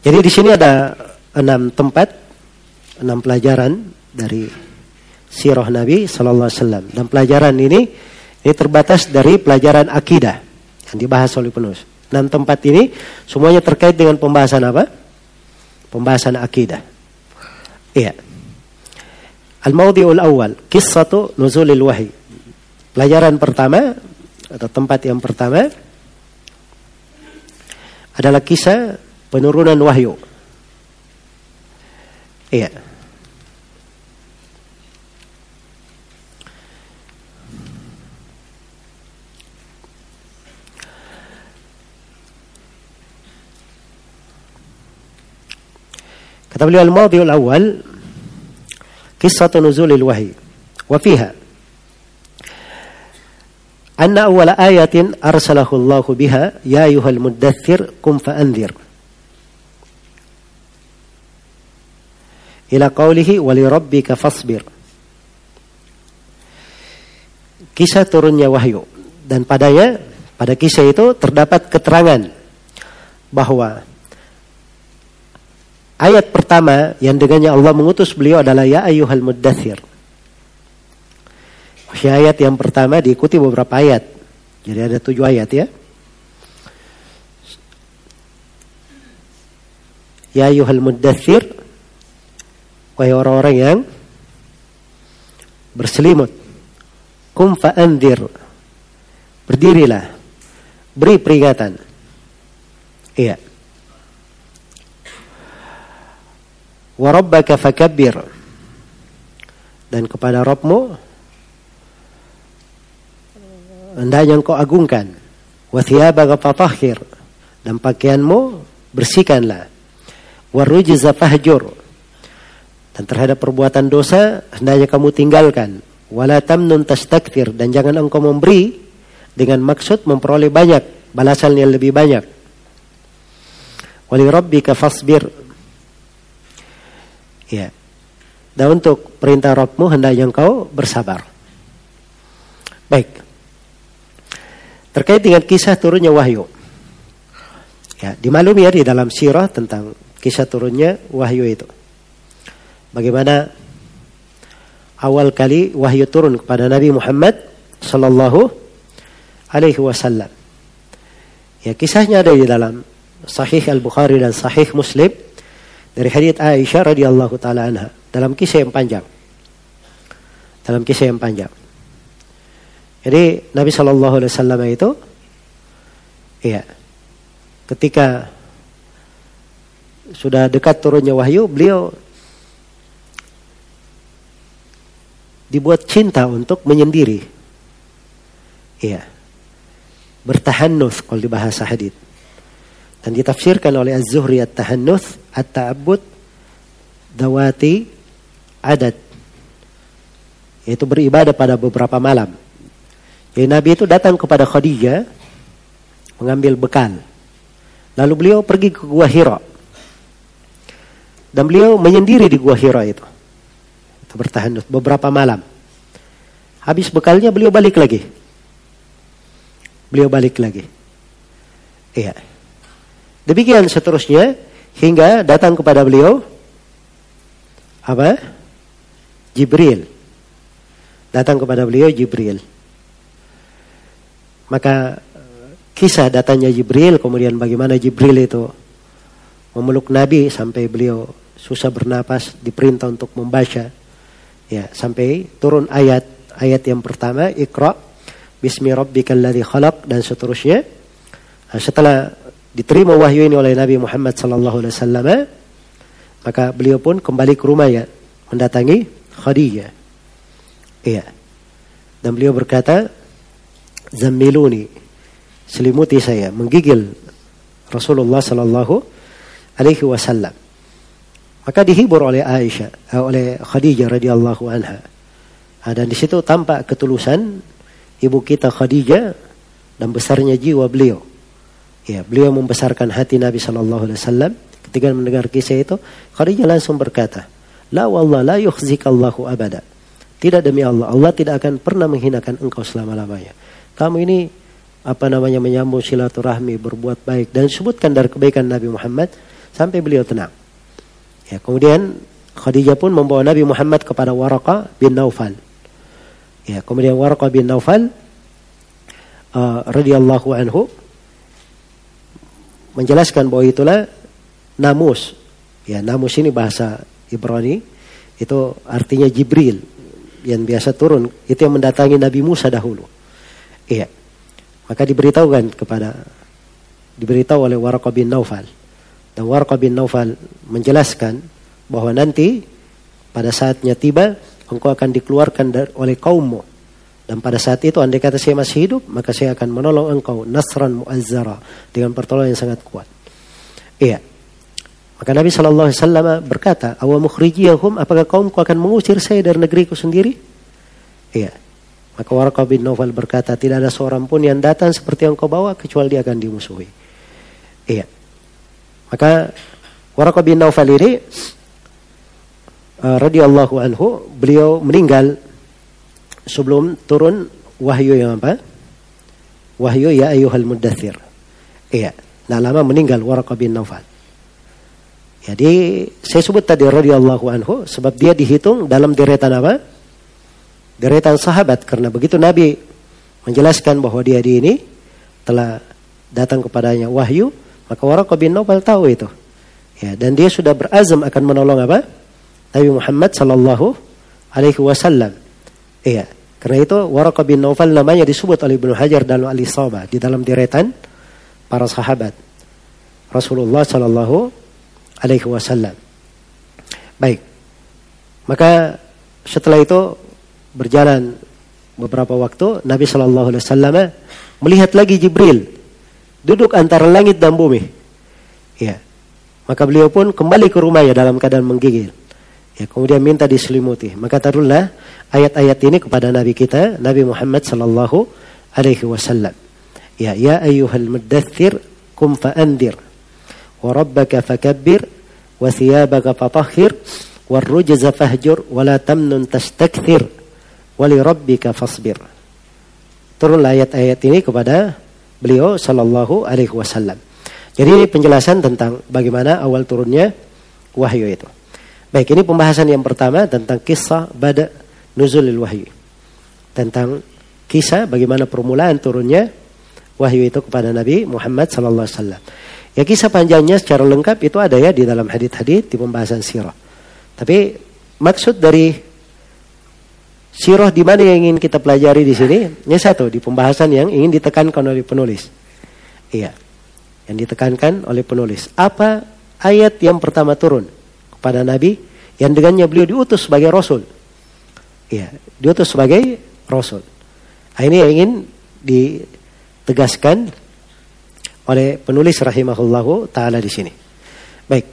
Jadi di sini ada enam tempat, enam pelajaran dari sirah Nabi Sallallahu Alaihi Wasallam. Dan pelajaran ini ini terbatas dari pelajaran akidah yang dibahas oleh penulis. Enam tempat ini semuanya terkait dengan pembahasan apa? Pembahasan akidah. Iya. Al-Mawdi'ul Awal, Kisatu Nuzulil Wahyi. Pelajaran pertama atau tempat yang pertama adalah kisah penurunan wahyu. Iya. Beliau al-mawdi'ul awal kisah nuzulil wahyi wa fiha أن أول آية أرسله الله بها يا أيها المدثر قم فأنذر ila qawlihi walirabbika fasbir. Kisah turunnya wahyu dan padanya pada kisah itu terdapat keterangan bahwa ayat pertama yang dengannya Allah mengutus beliau adalah ya ayyuhal muddathir. Ayat yang pertama diikuti beberapa ayat. Jadi ada tujuh ayat ya. Ya ayuhal muddathir Wahai orang-orang yang berselimut Kum fa'andir Berdirilah Beri peringatan. Iya. Warabbaka fakabbir. Dan kepada Rabbmu hendaknya engkau agungkan. Wa thiyabaka fatahhir dan pakaianmu bersihkanlah. Wa rujza fahjur dan terhadap perbuatan dosa hendaknya kamu tinggalkan. Wala tamnun tastakthir dan jangan engkau memberi dengan maksud memperoleh banyak balasan yang lebih banyak. Wali rabbika fasbir. Ya. Dan untuk perintah Rabbmu hendaknya engkau bersabar. Baik terkait dengan kisah turunnya wahyu. Ya, dimaklumi ya di dalam sirah tentang kisah turunnya wahyu itu. Bagaimana awal kali wahyu turun kepada Nabi Muhammad sallallahu alaihi wasallam. Ya, kisahnya ada di dalam Sahih Al-Bukhari dan Sahih Muslim dari hadits Aisyah radhiyallahu taala anha dalam kisah yang panjang. Dalam kisah yang panjang. Jadi Nabi Shallallahu Alaihi Wasallam itu, iya, ketika sudah dekat turunnya wahyu, beliau dibuat cinta untuk menyendiri. Iya. Bertahannuth kalau di bahasa hadith. Dan ditafsirkan oleh Az-Zuhri at-tahannuth at-ta'abbud dawati adat. Yaitu beribadah pada beberapa malam. Jadi Nabi itu datang kepada Khadijah mengambil bekal. Lalu beliau pergi ke Gua Hira. Dan beliau menyendiri di Gua Hira itu. Bertahan beberapa malam. Habis bekalnya beliau balik lagi. Beliau balik lagi. Iya. Demikian seterusnya hingga datang kepada beliau apa? Jibril. Datang kepada beliau Jibril. Maka kisah datanya Jibril, kemudian bagaimana Jibril itu memeluk Nabi sampai beliau susah bernapas, diperintah untuk membaca. Ya, sampai turun ayat ayat yang pertama, Iqra bismi rabbikal ladzi khalaq dan seterusnya. Nah, setelah diterima wahyu ini oleh Nabi Muhammad sallallahu alaihi wasallam, maka beliau pun kembali ke rumah ya, mendatangi Khadijah. Iya. Dan beliau berkata, Zammiluni. Selimuti saya, menggigil Rasulullah sallallahu alaihi wasallam. Maka dihibur oleh Aisyah, eh, oleh Khadijah radhiyallahu anha. Ah, dan di situ tampak ketulusan ibu kita Khadijah dan besarnya jiwa beliau. Ya, beliau membesarkan hati Nabi sallallahu alaihi wasallam. Ketika mendengar kisah itu, Khadijah langsung berkata, "La wallah la yukhzikallahu abada." Tidak demi Allah, Allah tidak akan pernah menghinakan engkau selama-lamanya. Kamu ini apa namanya menyambung silaturahmi, berbuat baik dan sebutkan dari kebaikan Nabi Muhammad sampai beliau tenang. Ya, kemudian Khadijah pun membawa Nabi Muhammad kepada Waraka bin Naufal. Ya, kemudian Waraka bin Naufal uh, radhiyallahu anhu menjelaskan bahwa itulah namus. Ya, namus ini bahasa Ibrani itu artinya Jibril yang biasa turun itu yang mendatangi Nabi Musa dahulu. Iya. Maka diberitahukan kepada diberitahu oleh Warqa bin Naufal. Warqa bin Naufal menjelaskan bahwa nanti pada saatnya tiba engkau akan dikeluarkan oleh kaummu dan pada saat itu andai kata saya masih hidup maka saya akan menolong engkau nasran muazzara dengan pertolongan yang sangat kuat. Iya. Maka Nabi Shallallahu Alaihi Wasallam berkata, "Awa mukhrijiyahum, apakah kaumku akan mengusir saya dari negeriku sendiri?" Iya. Maka Warqa bin Nawfal berkata, tidak ada seorang pun yang datang seperti yang kau bawa kecuali dia akan dimusuhi. Iya. Maka Warqa bin Nawfal ini uh, radhiyallahu anhu, beliau meninggal sebelum turun wahyu yang apa? Wahyu ya ayuhal muddathir. Iya. Nah lama meninggal Warqa bin Nawfal. Jadi saya sebut tadi radhiyallahu anhu sebab dia dihitung dalam deretan apa? Deretan sahabat karena begitu Nabi menjelaskan bahwa dia di ini telah datang kepadanya wahyu, maka Waraqah bin Nawfal tahu itu. Ya, dan dia sudah berazam akan menolong apa? Nabi Muhammad sallallahu alaihi wasallam. Iya, karena itu Waraqah bin Nawfal namanya disebut oleh Ibnu Hajar dalam Al-Isabah di dalam deretan para sahabat Rasulullah sallallahu alaihi wasallam. Baik. Maka setelah itu berjalan beberapa waktu Nabi Shallallahu alaihi wasallam melihat lagi Jibril duduk antara langit dan bumi. Ya. Maka beliau pun kembali ke rumahnya dalam keadaan menggigil. Ya, kemudian minta diselimuti. Maka tarullah ayat-ayat ini kepada Nabi kita, Nabi Muhammad sallallahu alaihi wasallam. Ya, ya ayyuhal muddathir kum fa'andir. Wa rabbaka fakabbir wa thiyabaka fatahhir war rujza fahjur wa la tamnun tastakthir wa li rabbika fasbir. Turunlah ayat-ayat ini kepada beliau Shallallahu Alaihi Wasallam. Jadi ini penjelasan tentang bagaimana awal turunnya wahyu itu. Baik, ini pembahasan yang pertama tentang kisah pada nuzulil wahyu. Tentang kisah bagaimana permulaan turunnya wahyu itu kepada Nabi Muhammad Sallallahu Alaihi Wasallam. Ya kisah panjangnya secara lengkap itu ada ya di dalam hadith-hadith di pembahasan sirah. Tapi maksud dari sirah di mana yang ingin kita pelajari di sini? Ini satu di pembahasan yang ingin ditekankan oleh penulis. Iya. Yang ditekankan oleh penulis. Apa ayat yang pertama turun kepada Nabi yang dengannya beliau diutus sebagai rasul? Iya, diutus sebagai rasul. Nah, ini yang ingin ditegaskan oleh penulis rahimahullahu taala di sini. Baik.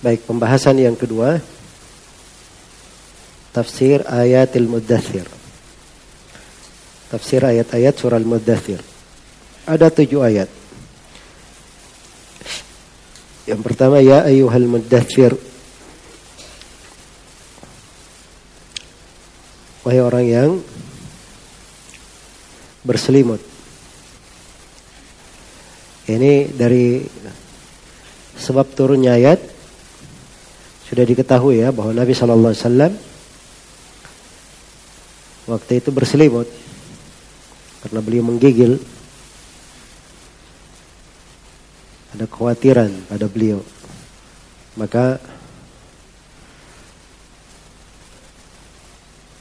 Baik, pembahasan yang kedua tafsir ayatil muddathir. Tafsir ayat-ayat surah Al-Muddathir. Ada tujuh ayat. Yang pertama ya ayuhal muddathir. Wahai orang yang berselimut. Ini dari sebab turunnya ayat sudah diketahui ya bahwa Nabi Shallallahu Alaihi Wasallam waktu itu berselimut. Karena beliau menggigil. Ada kekhawatiran pada beliau. Maka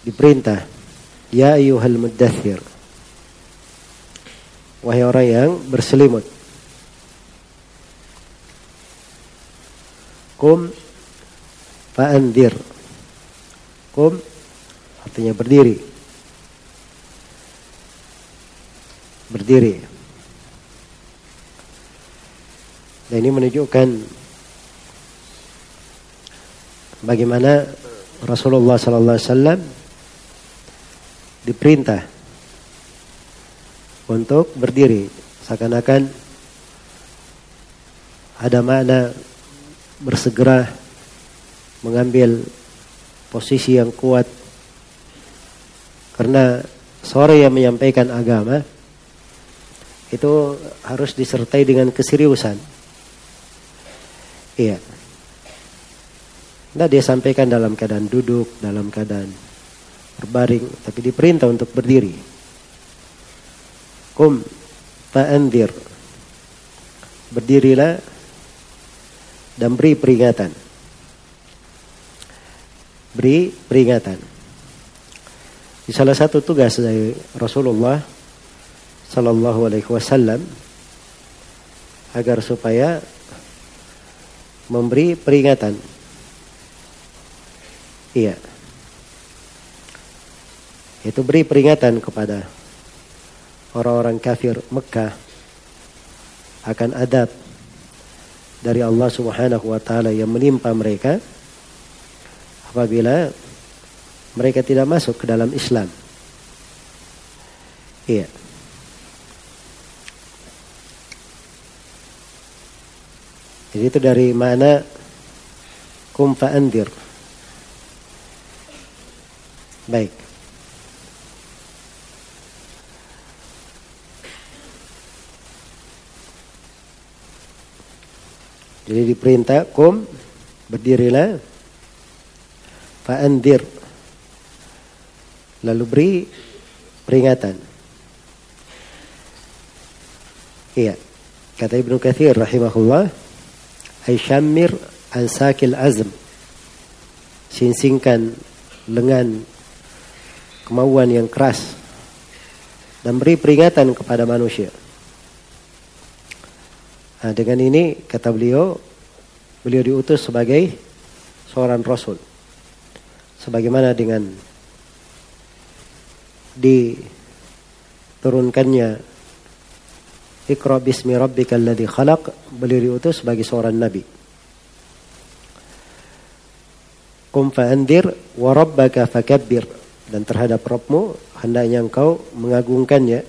diperintah ya ayuhal muddathir wahai orang yang berselimut. Kum fa'andir. Kum artinya berdiri. Berdiri. Dan ini menunjukkan bagaimana Rasulullah sallallahu alaihi wasallam diperintah untuk berdiri seakan-akan ada makna bersegera mengambil posisi yang kuat karena sore yang menyampaikan agama itu harus disertai dengan keseriusan Iya. Nah dia sampaikan dalam keadaan duduk, dalam keadaan berbaring, tapi diperintah untuk berdiri. Kum fa'andir. Berdirilah dan beri peringatan. Beri peringatan. Di salah satu tugas dari Rasulullah Sallallahu Alaihi Wasallam agar supaya memberi peringatan. Iya. Itu beri peringatan kepada orang-orang kafir Mekah akan adab dari Allah Subhanahu wa taala yang menimpa mereka apabila mereka tidak masuk ke dalam Islam. Iya. Jadi itu dari mana kum fa'andir. Baik. Jadi diperintah kum berdirilah fa'andir lalu beri peringatan. Iya. Kata Ibnu Katsir rahimahullah, ay syammir an sakil azm. Singsingkan lengan kemauan yang keras dan beri peringatan kepada manusia. Nah, dengan ini kata beliau, beliau diutus sebagai seorang rasul. Sebagaimana dengan diturunkannya Iqra bismi rabbikal ladzi khalaq beliau diutus sebagai seorang nabi. Qum fa'andir wa rabbaka fakabbir dan terhadap Rabbmu hendaknya engkau mengagungkannya.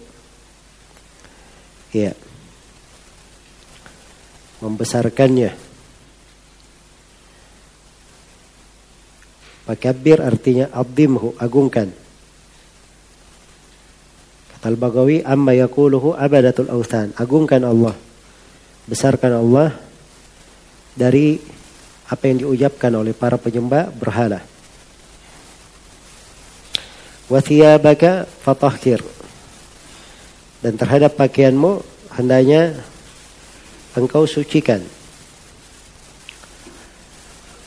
Ya. Membesarkannya. Fakabbir artinya abdimhu, agungkan. Al-Bagawi amma yakuluhu abadatul authan. Agungkan Allah. Besarkan Allah dari apa yang diucapkan oleh para penyembah berhala. Wa thiyabaka fatahhir. Dan terhadap pakaianmu hendaknya engkau sucikan.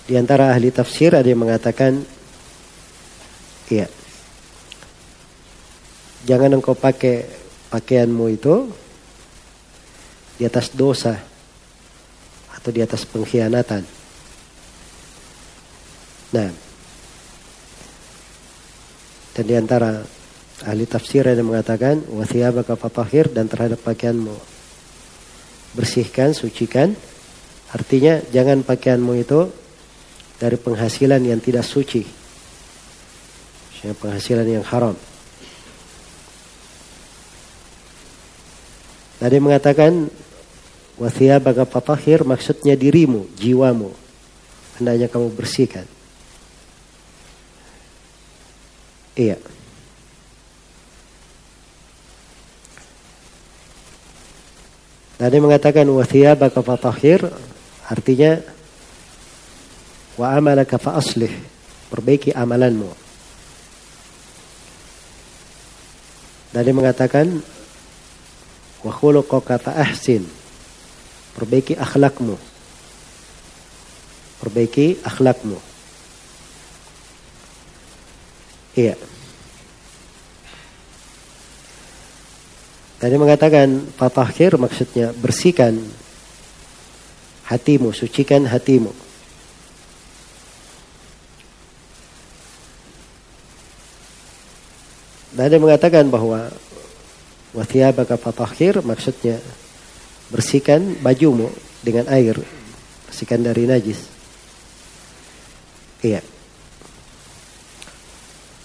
Di antara ahli tafsir ada yang mengatakan iya Jangan engkau pakai pakaianmu itu di atas dosa atau di atas pengkhianatan. Nah, dan di antara ahli tafsir yang mengatakan wasiyabaka fatahir dan terhadap pakaianmu bersihkan, sucikan. Artinya jangan pakaianmu itu dari penghasilan yang tidak suci. Penghasilan yang haram. Ada yang mengatakan baga fatahir maksudnya dirimu, jiwamu. Hendaknya kamu bersihkan. Iya. Yang mengatakan baga fatahir artinya wa amalaka fa aslih. Perbaiki amalanmu. Dan dia mengatakan wa khuluqaka ahsin. Perbaiki akhlakmu. Perbaiki akhlakmu. Iya. Tadi mengatakan fatahkir maksudnya bersihkan hatimu, sucikan hatimu. Dan dia mengatakan bahwa Wathiyabaka fatahhir maksudnya bersihkan bajumu dengan air. Bersihkan dari najis. Iya.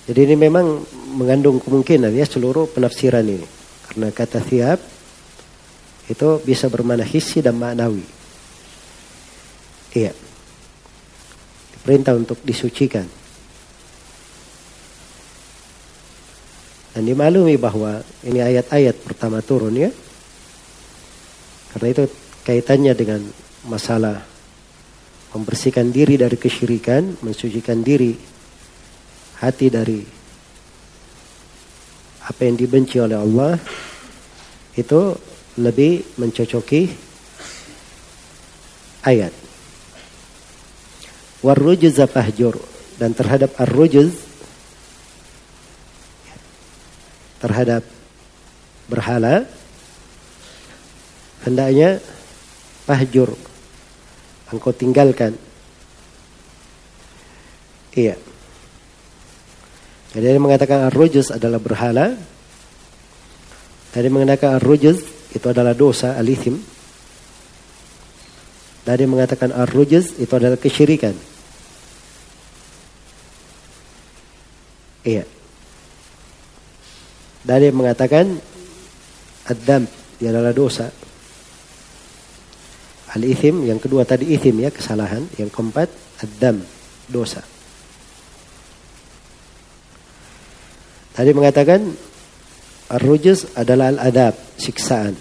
Jadi ini memang mengandung kemungkinan ya seluruh penafsiran ini. Karena kata thiab itu bisa bermana hissi dan maknawi. Iya. Perintah untuk disucikan. Dan dimaklumi bahwa ini ayat-ayat pertama turun ya. Karena itu kaitannya dengan masalah membersihkan diri dari kesyirikan, mensucikan diri hati dari apa yang dibenci oleh Allah itu lebih mencocoki ayat. Warrujuz fahjur dan terhadap arrujuz terhadap berhala hendaknya fahjur engkau tinggalkan. Iya. Jadi dia mengatakan ar-rujuz adalah berhala. Tadi mengatakan ar-rujuz itu adalah dosa alithim. Tadi mengatakan ar-rujuz itu adalah kesyirikan. Iya. Dari mengatakan ad-dam adalah dosa. Al-ithim yang kedua tadi ithim ya kesalahan, yang keempat ad-dam dosa. Tadi mengatakan ar-rujuz adalah al-adab, siksaan.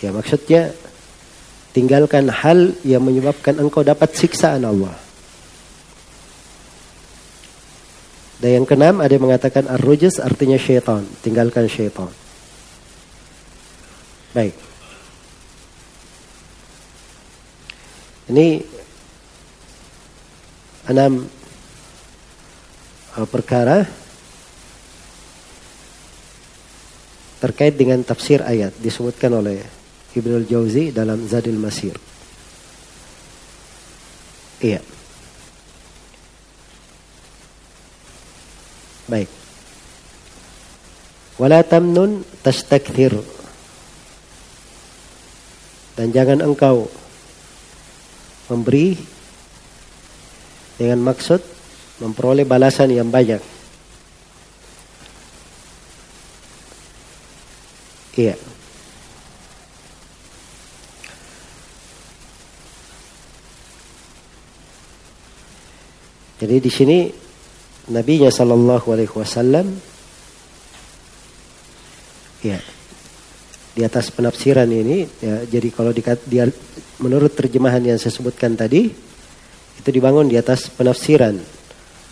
Ya maksudnya tinggalkan hal yang menyebabkan engkau dapat siksaan Allah. Dan yang keenam ada yang mengatakan ar-rujuz artinya syaitan, tinggalkan syaitan. Baik. Ini enam uh, perkara terkait dengan tafsir ayat disebutkan oleh Ibnu Jauzi dalam Zadil Masir. Iya. Baik. Wala tamnun tastakthir. Dan jangan engkau memberi dengan maksud memperoleh balasan yang banyak. Iya. Jadi di sini Nabi nya Shallallahu Alaihi Wasallam ya di atas penafsiran ini ya jadi kalau di, dia menurut terjemahan yang saya sebutkan tadi itu dibangun di atas penafsiran.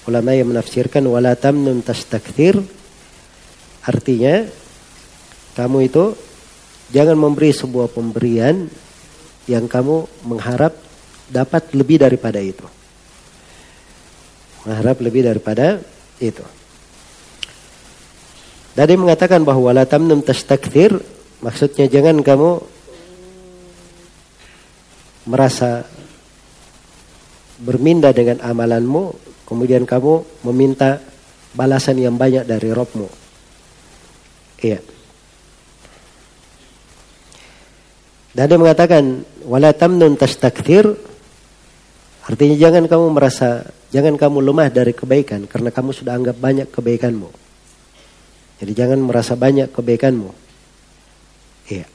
Ulama yang menafsirkan wala tamnun tastakthir artinya kamu itu jangan memberi sebuah pemberian yang kamu mengharap dapat lebih daripada itu mengharap lebih daripada itu Tadi mengatakan bahwa wala tamnun tastakthir maksudnya jangan kamu merasa berminda dengan amalanmu, kemudian kamu meminta balasan yang banyak dari Robmu. Iya. Dan dia mengatakan, wala tamnun tastakthir, artinya jangan kamu merasa, jangan kamu lemah dari kebaikan, karena kamu sudah anggap banyak kebaikanmu. Jadi jangan merasa banyak kebaikanmu. Iya.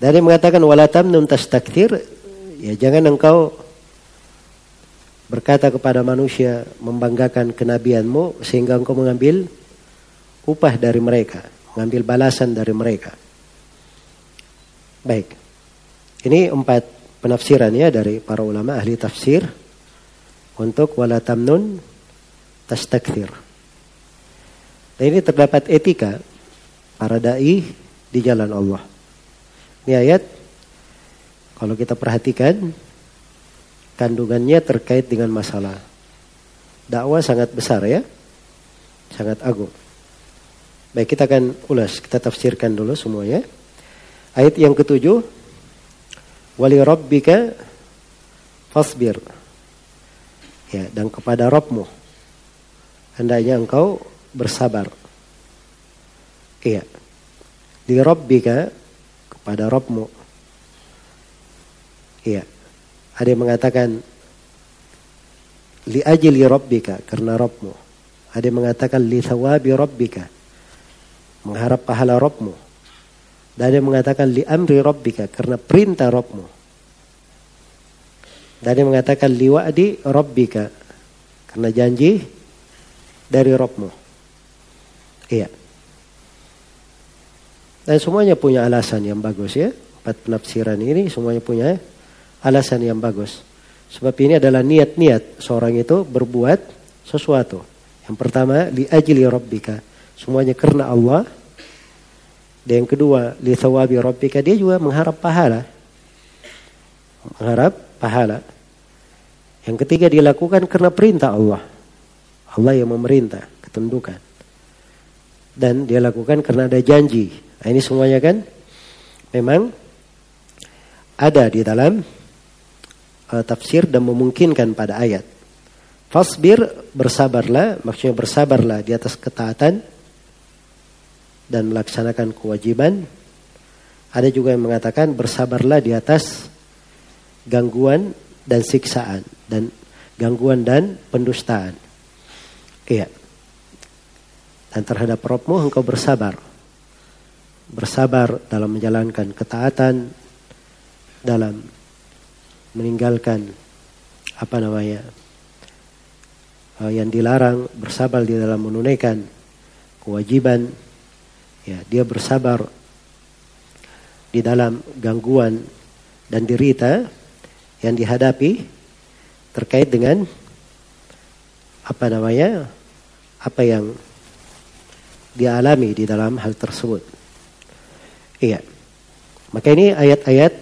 Dari mengatakan wala tamnun tastakthir, ya jangan engkau berkata kepada manusia membanggakan kenabianmu sehingga engkau mengambil upah dari mereka, mengambil balasan dari mereka. Baik. Ini empat penafsiran ya dari para ulama ahli tafsir untuk wala tamnun tastakthir. Dan ini terdapat etika para dai di jalan Allah. Ini ayat kalau kita perhatikan kandungannya terkait dengan masalah dakwah sangat besar ya. Sangat agung. Baik kita akan ulas, kita tafsirkan dulu semuanya. Ayat yang ketujuh wali rabbika fasbir. Ya, dan kepada Rabbmu hendaknya engkau bersabar. Iya. Di rabbika kepada Robmu. Iya. Ada yang mengatakan li ajli rabbika karena Robmu. Ada yang mengatakan li thawabi rabbika mengharap pahala Robmu. Dan ada mengatakan li amri rabbika karena perintah Robmu. Dan ada mengatakan li wa'di rabbika karena janji dari Robmu. Iya. Dan semuanya punya alasan yang bagus ya. Empat penafsiran ini semuanya punya alasan yang bagus. Sebab ini adalah niat-niat seorang itu berbuat sesuatu. Yang pertama, li ajli rabbika. Semuanya karena Allah. Dan yang kedua, li thawabi rabbika. Dia juga mengharap pahala. Mengharap pahala. Yang ketiga dilakukan karena perintah Allah. Allah yang memerintah, ketentukan. Dan dia lakukan karena ada janji. Nah, ini semuanya kan memang ada di dalam uh, tafsir dan memungkinkan pada ayat. Fasbir bersabarlah, maksudnya bersabarlah di atas ketaatan dan melaksanakan kewajiban. Ada juga yang mengatakan bersabarlah di atas gangguan dan siksaan dan gangguan dan pendustaan. Iya. Dan terhadap Robmu engkau bersabar. Bersabar dalam menjalankan ketaatan, dalam meninggalkan apa namanya eh, yang dilarang bersabar di dalam menunaikan kewajiban ya dia bersabar di dalam gangguan dan derita yang dihadapi terkait dengan apa namanya apa yang dialami di dalam hal tersebut. Iya. Maka ini ayat-ayat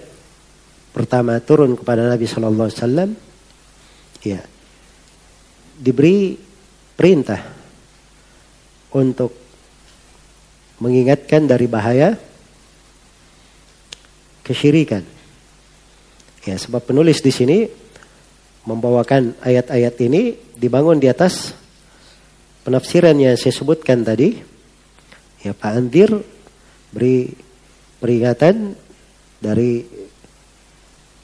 pertama turun kepada Nabi Shallallahu Alaihi Wasallam. Iya. Diberi perintah untuk mengingatkan dari bahaya kesyirikan. Ya, sebab penulis di sini membawakan ayat-ayat ini dibangun di atas penafsiran yang saya sebutkan tadi. Ya Pak Andir beri peringatan dari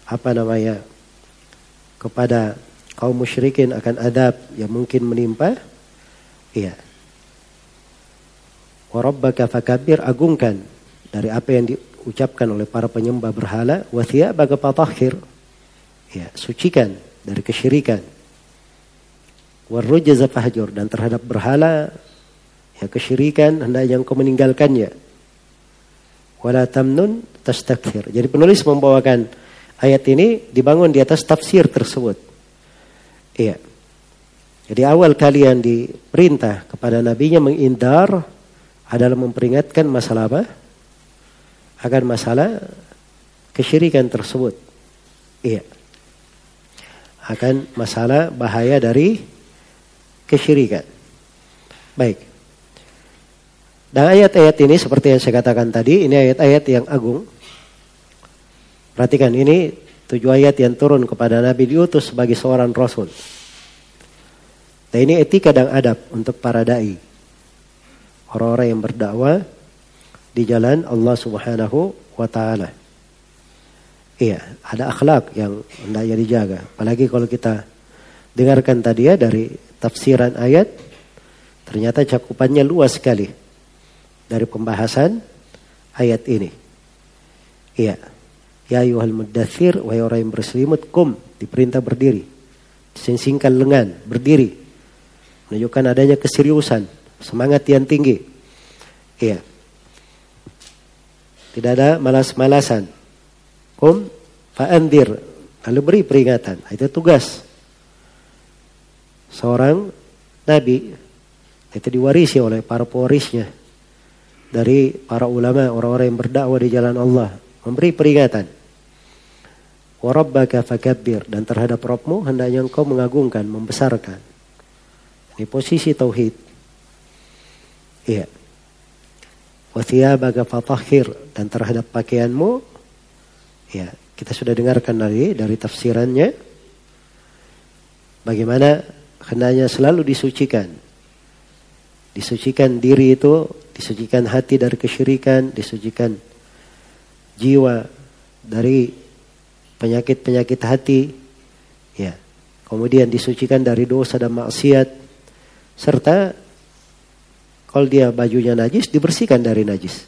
apa namanya kepada kaum musyrikin akan adab yang mungkin menimpa. Iya. Warabbaka fakabir agungkan dari apa yang diucapkan oleh para penyembah berhala. Wathiyabaka fatahhir. Ya, sucikan dari kesyirikan. Warrujaza fahjur dan terhadap berhala ya kesyirikan hendaknya engkau meninggalkannya. Wala tamnun tastakfir. Jadi penulis membawakan ayat ini dibangun di atas tafsir tersebut. Iya. Jadi awal kalian diperintah kepada nabinya mengindar adalah memperingatkan masalah apa? Agar masalah kesyirikan tersebut. Iya akan masalah bahaya dari kesyirikan. Baik. Dan ayat-ayat ini seperti yang saya katakan tadi, ini ayat-ayat yang agung. Perhatikan ini tujuh ayat yang turun kepada Nabi diutus sebagai seorang rasul. Dan ini etika dan adab untuk para dai. Orang-orang yang berdakwah di jalan Allah Subhanahu wa taala. Iya, ada akhlak yang hendaknya dijaga. Apalagi kalau kita dengarkan tadi ya dari tafsiran ayat, ternyata cakupannya luas sekali dari pembahasan ayat ini. Iya. Ya ayuhal muddathir, wahai orang yang berselimut, kum, diperintah berdiri. Singkan lengan, berdiri. Menunjukkan adanya keseriusan, semangat yang tinggi. Iya. Tidak ada malas-malasan. Kum fa'andir. Lalu beri peringatan. Itu tugas seorang nabi. Itu diwarisi oleh para pewarisnya. Dari para ulama, orang-orang yang berdakwah di jalan Allah. Memberi peringatan. Warabbaka fakabbir. Dan terhadap Rabbmu hendaknya engkau mengagungkan, membesarkan. Ini posisi tauhid. Iya. Wathiyabaka fatahhir. Dan terhadap pakaianmu Ya, kita sudah dengarkan dari dari tafsirannya bagaimana hendaknya selalu disucikan. Disucikan diri itu, disucikan hati dari kesyirikan, disucikan jiwa dari penyakit-penyakit hati. Ya. Kemudian disucikan dari dosa dan maksiat serta kalau dia bajunya najis dibersihkan dari najis.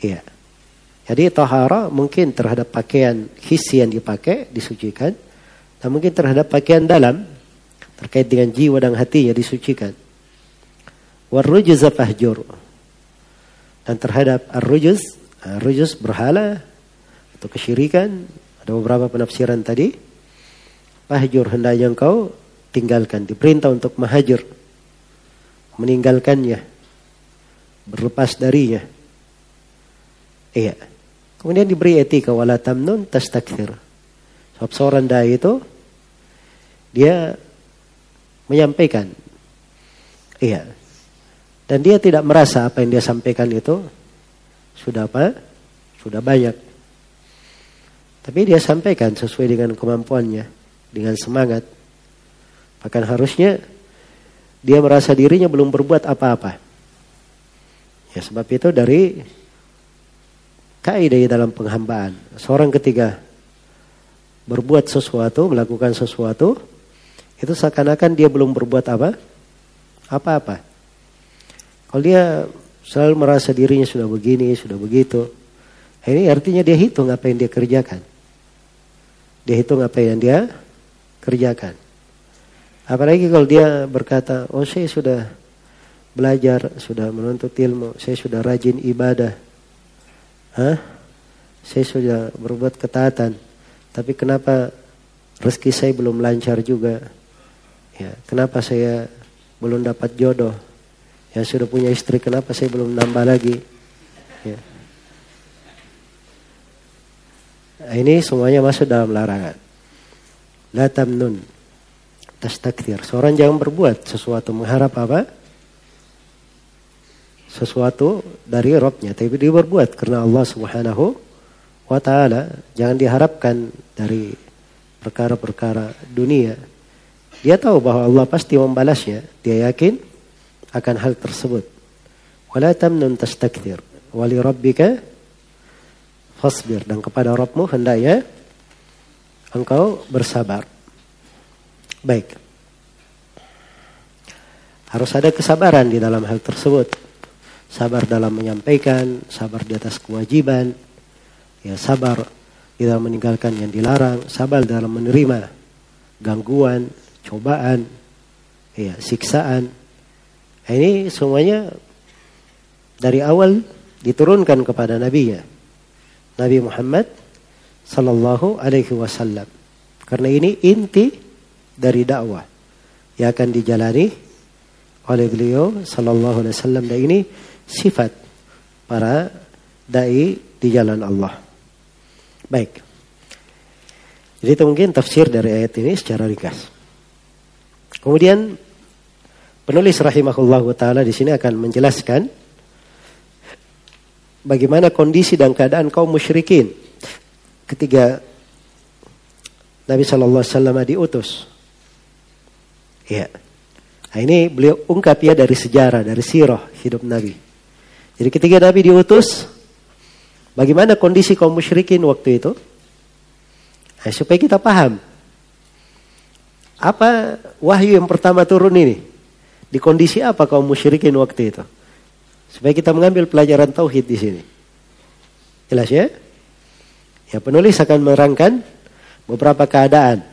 Iya. Jadi tahara mungkin terhadap pakaian hisi yang dipakai disucikan dan mungkin terhadap pakaian dalam terkait dengan jiwa dan hatinya disucikan. Warrujza fahjur. dan terhadap ar-rujuz, ar-rujuz berhala atau kesyirikan, ada beberapa penafsiran tadi. Fahjur hendaknya engkau tinggalkan, diperintah untuk mahajur, meninggalkannya, berlepas darinya. Iya. Kemudian diberi etika wala tamnun tastakthir. Sebab seorang dai itu dia menyampaikan. Iya. Dan dia tidak merasa apa yang dia sampaikan itu sudah apa? Sudah banyak. Tapi dia sampaikan sesuai dengan kemampuannya, dengan semangat. Bahkan harusnya dia merasa dirinya belum berbuat apa-apa. Ya sebab itu dari kaidah dalam penghambaan. Seorang ketiga berbuat sesuatu, melakukan sesuatu, itu seakan-akan dia belum berbuat apa? Apa-apa. Kalau dia selalu merasa dirinya sudah begini, sudah begitu, ini artinya dia hitung apa yang dia kerjakan. Dia hitung apa yang dia kerjakan. Apalagi kalau dia berkata, oh saya sudah belajar, sudah menuntut ilmu, saya sudah rajin ibadah. Hah? Saya sudah berbuat ketaatan. Tapi kenapa rezeki saya belum lancar juga? Ya, kenapa saya belum dapat jodoh? Ya sudah punya istri, kenapa saya belum nambah lagi? Ya. Nah, ini semuanya masuk dalam larangan. La tamnun. Tastakthir. Seorang jangan berbuat sesuatu mengharap apa? Sesuatu dari Robnya. Tapi dia berbuat karena Allah subhanahu wa ta'ala. Jangan diharapkan dari perkara-perkara dunia dia tahu bahwa Allah pasti membalasnya. Dia yakin akan hal tersebut. Wala tamnun tastakthir. Wali rabbika fasbir. Dan kepada Rabbmu hendaknya engkau bersabar. Baik. Harus ada kesabaran di dalam hal tersebut. Sabar dalam menyampaikan, sabar di atas kewajiban, ya sabar di dalam meninggalkan yang dilarang, sabar dalam menerima gangguan, cobaan, ya, siksaan. Nah, ini semuanya dari awal diturunkan kepada Nabi ya. Nabi Muhammad sallallahu alaihi wasallam. Karena ini inti dari dakwah yang akan dijalani oleh beliau sallallahu alaihi wasallam dan ini sifat para dai di jalan Allah. Baik. Jadi itu mungkin tafsir dari ayat ini secara ringkas. Kemudian penulis rahimahullah taala di sini akan menjelaskan bagaimana kondisi dan keadaan kaum musyrikin ketika Nabi Shallallahu Alaihi Wasallam diutus. Ya, nah, ini beliau ungkap ya dari sejarah, dari sirah hidup Nabi. Jadi ketika Nabi diutus, bagaimana kondisi kaum musyrikin waktu itu? Nah, supaya kita paham apa wahyu yang pertama turun ini? Di kondisi apa kaum musyrikin waktu itu? Supaya kita mengambil pelajaran tauhid di sini. Jelas ya? Ya penulis akan merangkan beberapa keadaan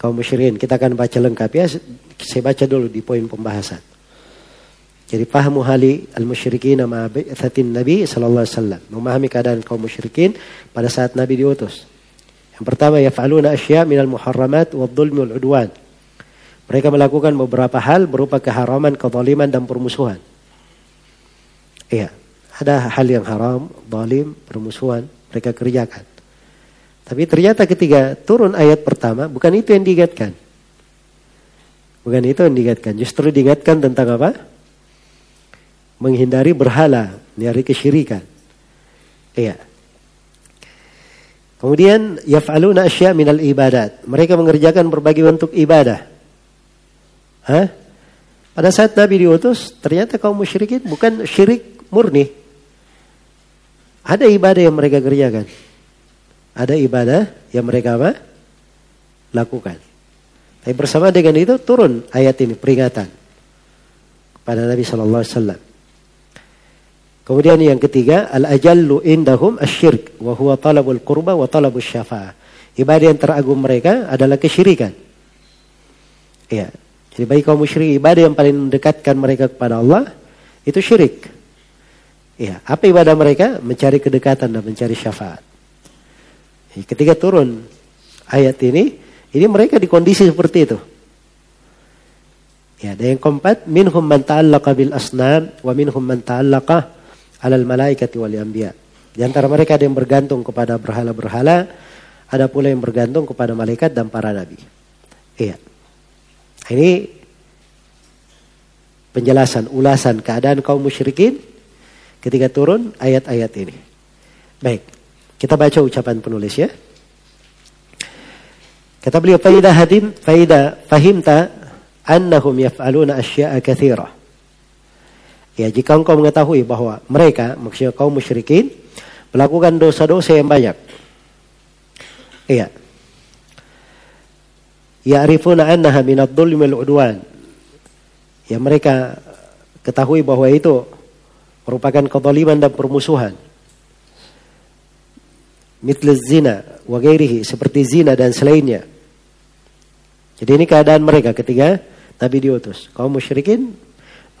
kaum musyrikin. Kita akan baca lengkap ya. Saya baca dulu di poin pembahasan. Jadi pahamu hali al-musyrikin nama bi'thatin Nabi sallallahu alaihi wasallam. Memahami keadaan kaum musyrikin pada saat Nabi diutus. Yang pertama yaf'aluna asya minal muharramat wa dhulmi udwan. Mereka melakukan beberapa hal berupa keharaman, kezaliman dan permusuhan. Iya, ada hal yang haram, zalim, permusuhan mereka kerjakan. Tapi ternyata ketika turun ayat pertama bukan itu yang diingatkan. Bukan itu yang diingatkan, justru diingatkan tentang apa? Menghindari berhala, dari kesyirikan. Iya. Kemudian yaf'aluna asya minal ibadat. Mereka mengerjakan berbagai bentuk ibadah. Hah? Pada saat Nabi diutus, ternyata kaum musyrikin bukan syirik murni. Ada ibadah yang mereka kerjakan. Ada ibadah yang mereka apa? Lakukan. Tapi bersama dengan itu turun ayat ini peringatan kepada Nabi Shallallahu Alaihi Wasallam. Kemudian yang ketiga, al-ajallu indahum asyirk wa huwa talabul qurba wa talabus syafa'ah. Ibadah yang teragung mereka adalah kesyirikan. Ya. Jadi bagi kaum musyrik ibadah yang paling mendekatkan mereka kepada Allah itu syirik. Ya, apa ibadah mereka? Mencari kedekatan dan mencari syafaat. Ketika turun ayat ini, ini mereka di kondisi seperti itu. Ya, dan yang keempat, minhum man ta'allaqa bil asnam wa minhum man ta'allaqa alal malaikati wal anbiya. Di antara mereka ada yang bergantung kepada berhala-berhala, ada pula yang bergantung kepada malaikat dan para nabi. Iya. Ini penjelasan, ulasan keadaan kaum musyrikin ketika turun ayat-ayat ini. Baik, kita baca ucapan penulis ya. Kata beliau, "Faidah hadim, faidah fahimta annahum yaf'aluna asya'a katsira." Ya, jika engkau mengetahui bahwa mereka, maksudnya kaum musyrikin, melakukan dosa-dosa yang banyak. Iya. Ya'rifuna annaha minadh dhulmi wal udwan. Ya mereka ketahui bahwa itu merupakan kezaliman dan permusuhan. Mithl zina wa ghairihi seperti zina dan selainnya. Jadi ini keadaan mereka ketika Nabi diutus. Kaum musyrikin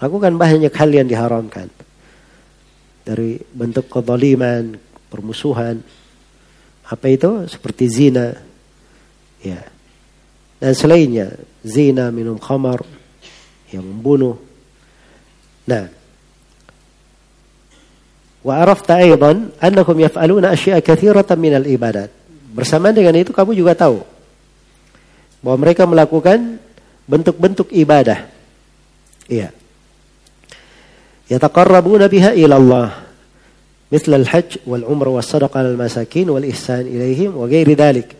lakukan banyak hal yang diharamkan. Dari bentuk kezaliman, permusuhan. Apa itu? Seperti zina. Ya. Dan selainnya, zina, minum khamar, yang membunuh. Nah, Wa arafta aidan annahum yaf'aluna asya'a katsiratan minal ibadat. Bersamaan dengan itu kamu juga tahu bahwa mereka melakukan bentuk-bentuk ibadah. Iya. Yataqarrabuna biha ila Allah. Misal al-hajj wal umrah was sadaqah al masakin wal ihsan ilaihim wa dalik.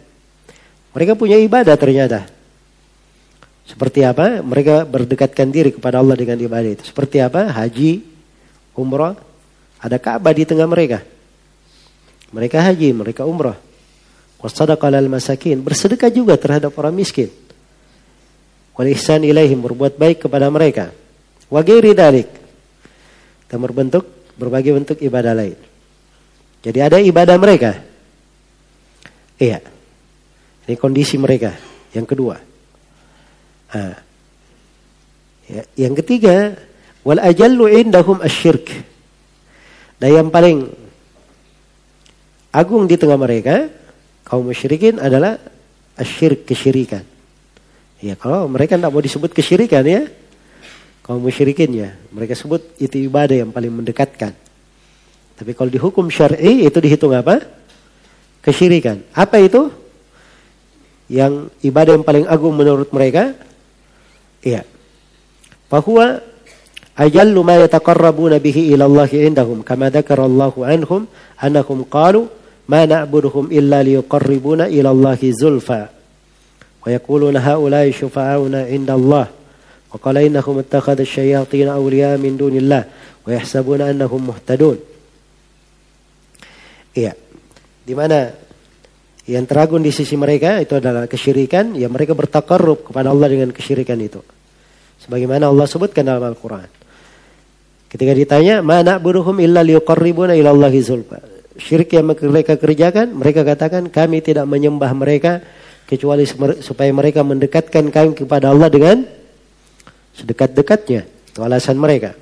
Mereka punya ibadah ternyata. Seperti apa? Mereka berdekatkan diri kepada Allah dengan ibadah itu. Seperti apa? Haji, umrah, ada Ka'bah di tengah mereka. Mereka haji, mereka umrah. Wasadaqal al masakin. Bersedekah juga terhadap orang miskin. Wal ihsan ilaihim. Berbuat baik kepada mereka. Wa ghairi dalik. Dan berbentuk, berbagai bentuk ibadah lain. Jadi ada ibadah mereka. Iya. Ini kondisi mereka. Yang kedua. Nah. Ya, yang ketiga, wal ajallu indahum asyirk. Dan yang paling agung di tengah mereka, kaum musyrikin adalah asyir kesyirikan. Ya kalau mereka tidak mau disebut kesyirikan ya, kaum musyrikin ya, mereka sebut itu ibadah yang paling mendekatkan. Tapi kalau dihukum syar'i itu dihitung apa? Kesyirikan. Apa itu? Yang ibadah yang paling agung menurut mereka? Iya. Bahwa أجل ma yataqarrabuna bihi ila Allah indahum kama dzakara Allah anhum أنهم qalu ma na'buduhum illa liyuqarribuna ila Allah zulfa wa yaquluna haula'i عند inda Allah wa qala innahum ittakhadha من awliya min dunillah wa yahsabuna annahum muhtadun iya. Di yang teragun di sisi mereka itu adalah kesyirikan ya mereka bertakarrub kepada Allah dengan kesyirikan itu. Sebagaimana Allah sebutkan dalam Al-Qur'an. Ketika ditanya, mana buruhum illa liuqarribuna ila Allahi zulfa. Syirik yang mereka kerjakan, mereka katakan kami tidak menyembah mereka kecuali supaya mereka mendekatkan kami kepada Allah dengan sedekat-dekatnya. Itu alasan mereka.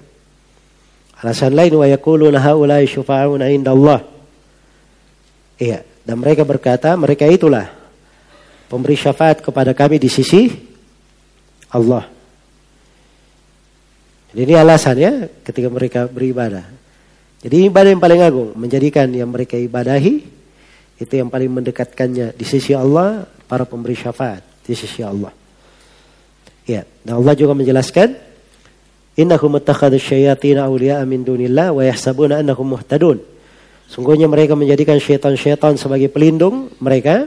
Alasan lain wa yaquluna haula'i syufa'una Allah. Iya, dan mereka berkata, mereka itulah pemberi syafaat kepada kami di sisi Allah. Jadi ini alasannya ketika mereka beribadah. Jadi ibadah yang paling agung menjadikan yang mereka ibadahi itu yang paling mendekatkannya di sisi Allah para pemberi syafaat di sisi Allah. Ya, dan Allah juga menjelaskan innahum ittakhadhu syayatin awliya'a min dunillah wa yahsabuna annahum muhtadun. Sungguhnya mereka menjadikan syaitan-syaitan sebagai pelindung mereka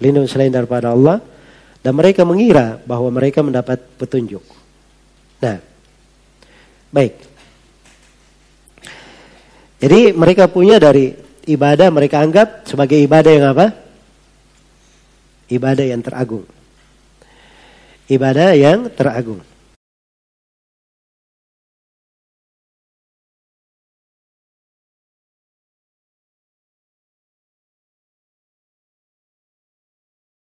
pelindung selain daripada Allah dan mereka mengira bahwa mereka mendapat petunjuk. Nah, baik. Jadi mereka punya dari ibadah mereka anggap sebagai ibadah yang apa? Ibadah yang teragung. Ibadah yang teragung.